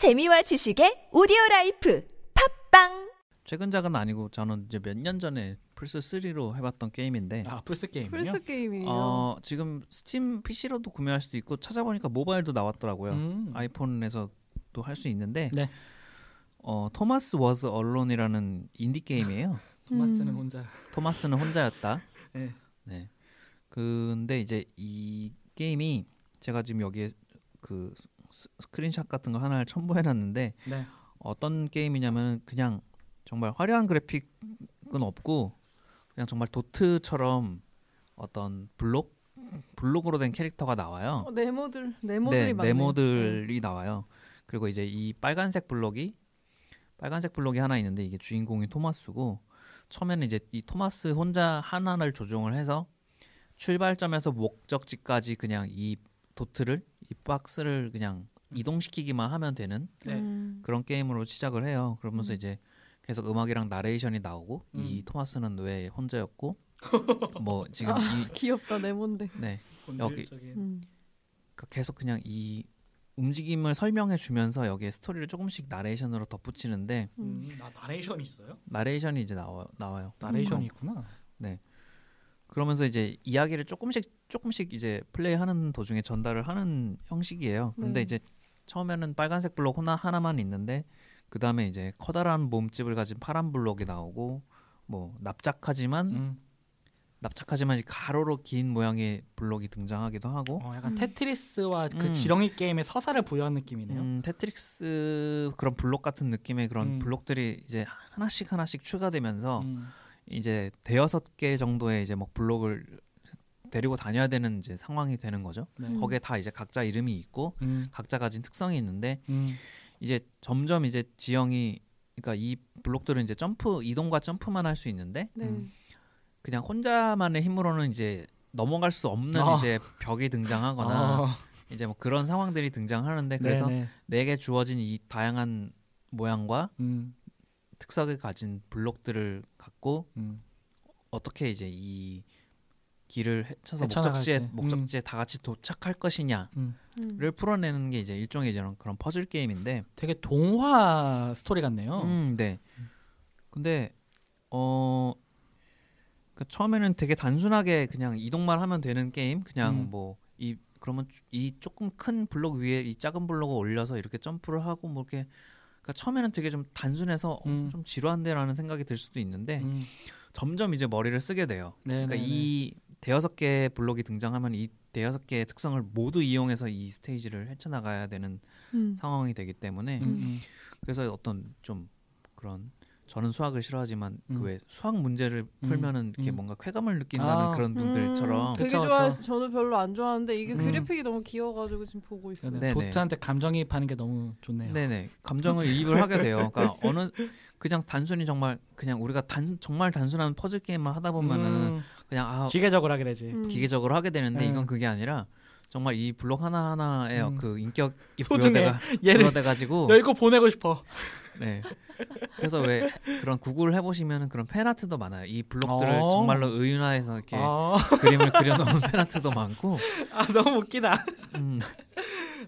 재미와 지식의 오디오 라이프 팟빵 최근작은 아니고 저는 이제 몇 년 전에 플스 3로 해봤던 게임인데 아 플스 게임이요? 플스 게임이에요. 어, 지금 스팀 PC로도 구매할 수도 있고 찾아보니까 모바일도 나왔더라고요. 음. 아이폰에서도 할 수 있는데 네. 어, Thomas Was Alone이라는 인디 게임이에요. 토마스는 음. 혼자. 토마스는 혼자였다. 네. 네. 근데 이제 이 게임이 제가 지금 여기에 그 스- 스크린샷 같은 거 하나를 첨부해놨는데 네. 어떤 게임이냐면 그냥 정말 화려한 그래픽은 없고 그냥 정말 도트처럼 어떤 블록 블록으로 된 캐릭터가 나와요. 어, 네모들 네모들이 네. 네모들이 나와요. 그리고 이제 이 빨간색 블록이 빨간색 블록이 하나 있는데 이게 주인공이 토마스고 처음에는 이제 이 토마스 혼자 하나를 조종을 해서 출발점에서 목적지까지 그냥 이 도트를 이 박스를 그냥 이동시키기만 하면 되는 네. 음. 그런 게임으로 시작을 해요. 그러면서 음. 이제 계속 음악이랑 나레이션이 나오고 이 음. 토마스는 왜 혼자였고 뭐 지금 아, 이 귀엽다 네모인데. 네, 여기-. 음. 그러니까 계속 그냥 이 움직임을 설명해 주면서 여기에 스토리를 조금씩 나레이션으로 덧붙이는데 음. 음, 아 나레이션이 있어요? 나레이션이 이제 나와 나와요. 나레이션이 있구나. 그러면서 이제 이야기를 조금씩 조금씩 이제 플레이하는 도중에 전달을 하는 형식이에요. 근데 네. 이제 처음에는 빨간색 블록 하나 하나만 있는데 그 다음에 이제 커다란 몸집을 가진 파란 블록이 나오고 뭐 납작하지만 음. 납작하지만 이제 가로로 긴 모양의 블록이 등장하기도 하고 어, 약간 음. 테트리스와 그 음. 지렁이 게임에 서사를 부여한 느낌이네요. 음, 테트리스 그런 블록 같은 느낌의 그런 음. 블록들이 이제 하나씩 하나씩 추가되면서 음. 이제 대여섯 개 정도의 이제 뭐 블록을 데리고 다녀야 되는 이제 상황이 되는 거죠. 네. 음. 거기에 다 이제 각자 이름이 있고 음. 각자 가진 특성이 있는데 음. 이제 점점 이제 지형이 그러니까 이 블록들은 이제 점프 이동과 점프만 할 수 있는데 네. 음. 그냥 혼자만의 힘으로는 이제 넘어갈 수 없는 아. 이제 벽이 등장하거나 어, 이제 뭐 그런 상황들이 등장하는데 그래서 네네. 내게 주어진 이 다양한 모양과 음. 특성을 가진 블록들을 갖고 음. 어떻게 이제 이 길을 헤쳐서. 목적지에 음. 목적지에 다 같이 도착할 것이냐를 음. 음. 풀어내는 게 이제 일종의 이런 그런 퍼즐 게임인데 되게 동화 스토리 같네요. 음, 네. 근데 어그 처음에는 되게 단순하게 그냥 이동만 하면 되는 게임, 그냥 음. 뭐이 그러면 이 조금 큰 블록 위에 이 작은 블록을 올려서 이렇게 점프를 하고 뭐 이렇게 그러니까 처음에는 되게 좀 단순해서 어, 음. 좀 지루한데라는 생각이 들 수도 있는데 음. 점점 이제 머리를 쓰게 돼요. 네네네. 그러니까 이 대여섯 개의 블록이 등장하면 이 대여섯 개의 특성을 모두 이용해서 이 스테이지를 헤쳐나가야 되는 음. 상황이 되기 때문에 음, 음. 그래서 어떤 좀 그런 저는 수학을 싫어하지만 음. 그왜 수학 문제를 풀면은 이렇게 음. 뭔가 쾌감을 느낀다는 아. 그런 분들처럼 음, 되게 그쵸, 좋아해서 저는 별로 안 좋아하는데 이게 음. 그래픽이 너무 귀여워가지고 지금 보고 있어요. 네네. 네네. 보트한테 감정이입하는 게 너무 좋네요. 네네 감정을 이입을 하게 돼요. 그러니까 어느 그냥 단순히 정말 그냥 우리가 단 정말 단순한 퍼즐 게임만 하다 보면은 음, 그냥 아 기계적으로 하게 되지. 음. 기계적으로 하게 되는데 음. 이건 그게 아니라 정말 이 블록 하나 하나에 음. 그 인격이 소중해. 부여돼가 너 이거 보내고 싶어. 네. 그래서 왜 그런 구글 해보시면은 그런 팬아트도 많아요. 이 블록들을 어. 정말로 의윤화해서 이렇게 아, 그림을 그려놓은 팬아트도 많고. 아, 너무 웃기다. 음,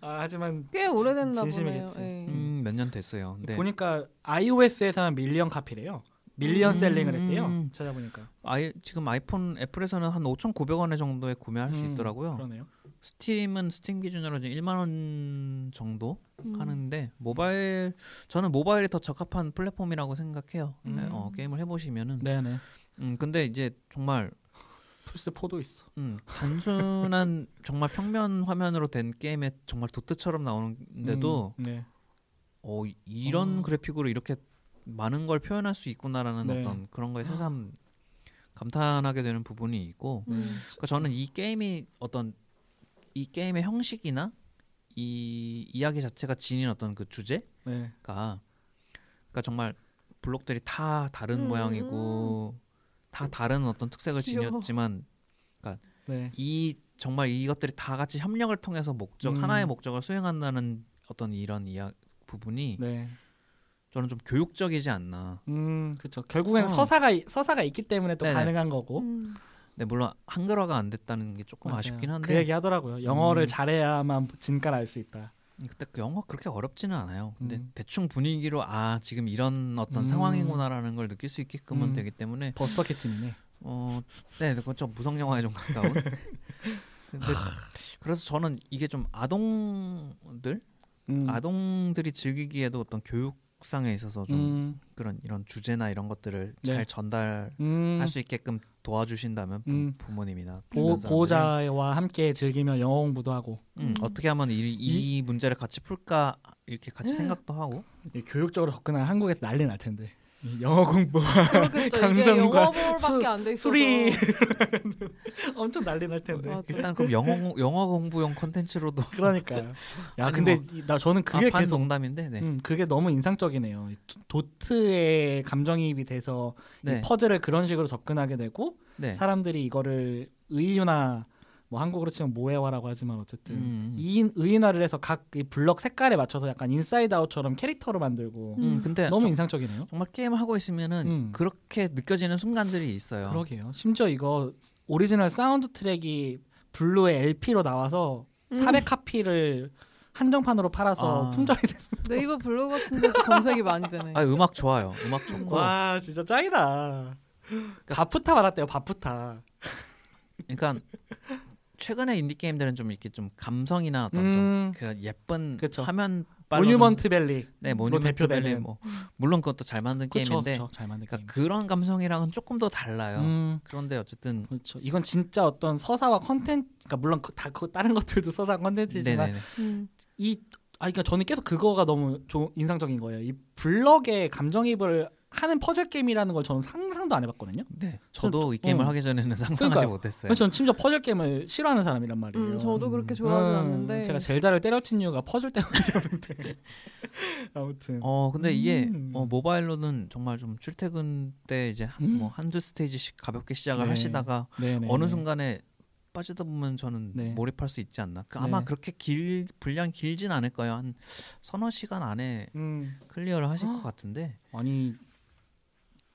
아, 하지만 꽤 진- 오래됐나 진심이겠지. 보네요. 예. 음, 몇 년 됐어요. 근데 보니까 iOS에서는 million copy래요. million 음, selling을 했대요. 음. 찾아보니까. 아이, 지금 아이폰 애플에서는 한 5,900원에 정도에 구매할 수 음, 있더라고요. 그러네요. 스팀은 스팀 기준으로 지금 1만 원 정도 음. 하는데 모바일 저는 모바일이 더 적합한 플랫폼이라고 생각해요. 음. 네, 어, 게임을 해보시면은. 네네. 음, 근데 이제 정말 플스 4도 있어. 음, 단순한 정말 평면 화면으로 된 게임에 정말 도트처럼 나오는데도 음, 네. 어, 이- 이런 어. 그래픽으로 이렇게 많은 걸 표현할 수 있구나라는 네. 어떤 그런 거에 새삼 감탄하게 되는 부분이 있고 음. 그러니까 저는 이 게임이 어떤 이 게임의 형식이나 이 이야기 자체가 지닌 어떤 그 주제가 네. 그러니까 정말 블록들이 다 다른 음. 모양이고 다 다른 어떤 특색을 귀여워. 지녔지만 네. 이 정말 이것들이 다 같이 협력을 통해서 목적 음. 하나의 목적을 수행한다는 어떤 이런 이야 부분이 네. 저는 좀 교육적이지 않나. 음, 그렇죠. 결국에는 어. 서사가 이- 서사가 있기 때문에 또 네네. 가능한 거고. 음. 네 물론 한글화가 안 됐다는 게 조금 맞아요. 아쉽긴 한데. 그 얘기 하더라고요. 영어를 음. 잘해야만 진가를 알 수 있다. 그때 그 영어 그렇게 어렵지는 않아요. 근데 음. 대충 분위기로 아 지금 이런 어떤 음. 상황이구나라는 걸 느낄 수 있게끔은 음. 되기 때문에 버스터캣 팀이네. 어, 네, 그건 좀 무성 영화에 좀 가까운. 근데 그래서 저는 이게 좀 아동들, 음. 아동들이 즐기기에도 어떤 교육 상에 있어서 좀 음. 그런 이런 주제나 이런 것들을 네. 잘 전달할 음. 수 있게끔 도와주신다면 부- 음. 부모님이나 보, 보호자와 함께 즐기며 영어 공부도 하고 음, 어떻게 하면 이, 이 문제를 같이 풀까 이렇게 같이 생각도 하고 이 교육적으로 접근한 한국에서 난리 날 텐데 이 영어 공부 그렇겠죠. 이게 강성과 수-. 수리 엄청 난리 날 텐데 맞아. 일단 그럼 영어 공- 영어 공부용 콘텐츠로도 그러니까요. 야 근데 뭐, 이- 나 저는 그게 계속 농담인데 네. 음, 그게 너무 인상적이네요. 이 도- 도트의 감정이입이 돼서 네. 이 퍼즐을 그런 식으로 접근하게 되고 네. 사람들이 이거를 의유나 뭐 한국으로 치면 모에화라고 하지만 어쨌든 음. 이인 의인화를 해서 각 이 블럭 색깔에 맞춰서 약간 인사이드 아웃처럼 캐릭터로 만들고 음, 근데 너무 정- 인상적이네요. 정말 게임 하고 있으면은 음. 그렇게 느껴지는 순간들이 있어요. 그러게요. 심지어 이거 오리지널 사운드 트랙이 블루의 LP로 나와서 음. 400 copy를 한정판으로 팔아서 아. 품절이 됐어. 네이버 블로그 같은 데도 검색이 많이 되네. 아 음악 좋아요. 음악 좋고. 와 진짜 짱이다. 바프타 받았대요. 바프타. 그러니까 최근에 인디 게임들은 좀 이렇게 좀 감성이나 어떤 좀 음, 그 예쁜 그쵸. 화면 모뉴먼트 밸리. 좀- 네뭐 모뉴먼트. 밸리 뭐 물론 그것도 잘 만든 그쵸, 게임인데 그쵸. 잘 만든 게임. 그러니까 그런 감성이랑은 조금 더 달라요. 음, 그런데 어쨌든 그렇죠. 이건 진짜 어떤 서사와 컨텐츠, 그러니까 물론 그, 다 그, 다른 것들도 서사 컨텐츠지만. 음. 이 아, 그러니까 저는 계속 그거가 너무 조, 인상적인 거예요. 이 블럭에 감정이입을 하는 퍼즐 게임이라는 걸 저는 상상도 안 해봤거든요. 네 저도 좀- 이 게임을 어. 하기 전에는 상상하지 그러니까요. 못했어요. 저는 심지어 퍼즐 게임을 싫어하는 사람이란 말이에요. 음, 저도 그렇게 좋아하지 음, 않는데. 제가 젤다를 때려친 이유가 퍼즐 때문이었는데 아무튼 어 근데 이게 음. 어, 모바일로는 정말 좀 출퇴근 때 이제 한, 음. 뭐 한두 스테이지씩 가볍게 시작을 네. 하시다가 네 네. 어느 순간에 빠지다 보면 저는 네. 몰입할 수 있지 않나. 그 아마 네. 그렇게 길 분량 길진 않을 거예요. 한 서너 시간 안에 음, 클리어를 하실 것 같은데. 아니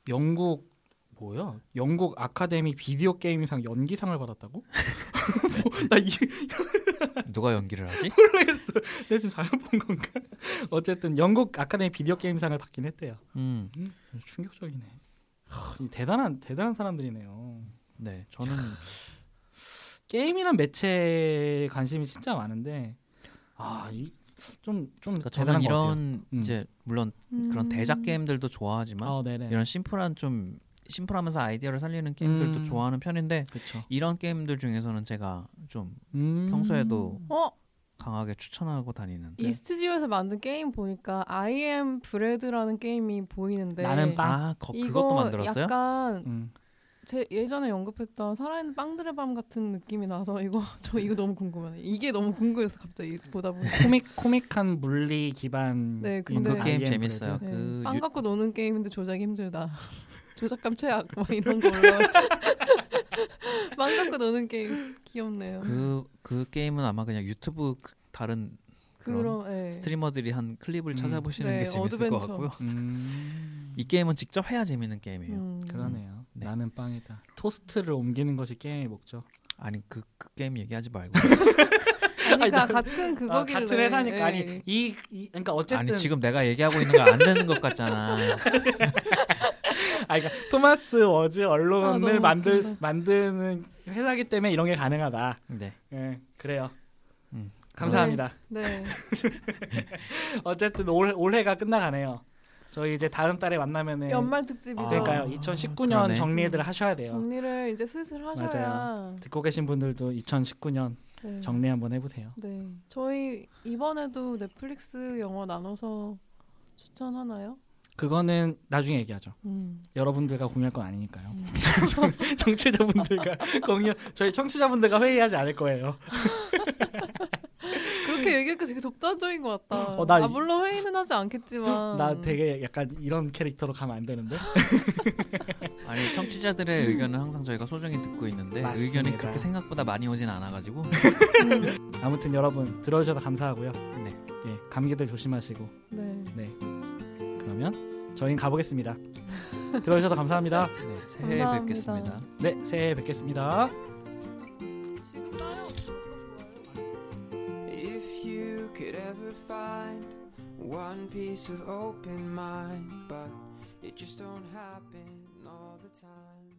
영국 뭐야? 영국 아카데미 비디오 게임상 연기상을 받았다고? 뭐, 나 이 누가 연기를 하지? 모르겠어. 내가 지금 잘못 본 건가? 어쨌든 영국 아카데미 비디오 게임상을 받긴 했대요. 음, 충격적이네. 하, 이 대단한 대단한 사람들이네요. 네, 저는 게임이란 매체에 관심이 진짜 많은데 아 이 좀좀 그러니까 저는. 이런 음. 이제 물론 그런 음. 대작 게임들도 좋아하지만 아, 네네. 이런 심플한 좀 심플하면서 아이디어를 살리는 게임들도 음. 좋아하는 편인데 그렇죠. 이런 게임들 중에서는 제가 좀 음. 평소에도 어? 강하게 추천하고 다니는 네. 이 스튜디오에서 만든 게임 보니까 I am 브레드라는 게임이 보이는데 나는 빵. 아 그것도 만들었어요? 약간 음. 제 예전에 언급했던 살아있는 빵들의 밤 같은 느낌이 나서 이거 저 이거 너무 궁금해요. 이게 너무 궁금해서 갑자기 보다 보니 코믹 코믹한 물리 기반 네, 그 근데- 게임 I am 재밌어요. Bread. 그 네, 빵 유- 갖고 노는 게임인데 조작이 힘들다. 조작감 최악 막 이런 걸로 빵 갖고 노는 게임 귀엽네요. 그, 그 게임은 아마 그냥 유튜브 그 다른 그런 예. streamer들이 한 클립을 음. 찾아보시는 네, 게 재밌을 것 어드벤처. 같고요. 음. 이 게임은 직접 해야 재밌는 게임이에요. 음. 그러네요. 네. 나는 빵이다. 토스트를 옮기는 것이 게임의 목적. 아니 그, 그 게임 얘기하지 말고 아니 아니, 그러니까 나- 같은 그거길래 아, 같은 회사니까 예. 아니 이, 이 그러니까 어쨌든 아니 지금 내가 얘기하고 있는 거 안 되는 것 같잖아. 아, 그러니까 토마스 워즈 아, 언론을 너무 만들 웃긴다. 만드는 회사기 때문에 이런 게 가능하다. 네. 예, 그래요. 음. 감사합니다. 네. 어쨌든 올 올해가 끝나가네요. 저희 이제 다음 달에 만나면은 연말 특집이죠. 아, 그러니까요. 2019년 그러네. 정리들 하셔야 돼요. 정리를 이제 슬슬 하셔야. 듣고 계신 분들도 2019년 네. 정리 한번 해보세요. 네. 저희 이번에도 넷플릭스 영화 나눠서 추천하나요? 그거는 나중에 얘기하죠. 음. 여러분들과 공유할 건 아니니까요. 음. 청취자분들과 공유 저희 청취자분들과 회의하지 않을 거예요. 그렇게 얘기하니까 되게 독단적인 것 같다. 어, 나 아 이- 물론 회의는 하지 않겠지만. 나 되게 약간 이런 캐릭터로 가면 안 되는데. 아니 청취자들의 의견은 항상 저희가 소중히 듣고 있는데 맞습니다. 의견이 그렇게 생각보다 많이 오진 않아가지고 음. 아무튼 여러분 들어주셔서 감사하고요. 네. 예, 감기들 조심하시고. 네. 네. 그러면 저희는 가보겠습니다. 들어주셔서 감사합니다. 네, 새해에 감사합니다. 뵙겠습니다. 네, 새해 뵙겠습니다. Peace of open mind, but it just don't happen all the time.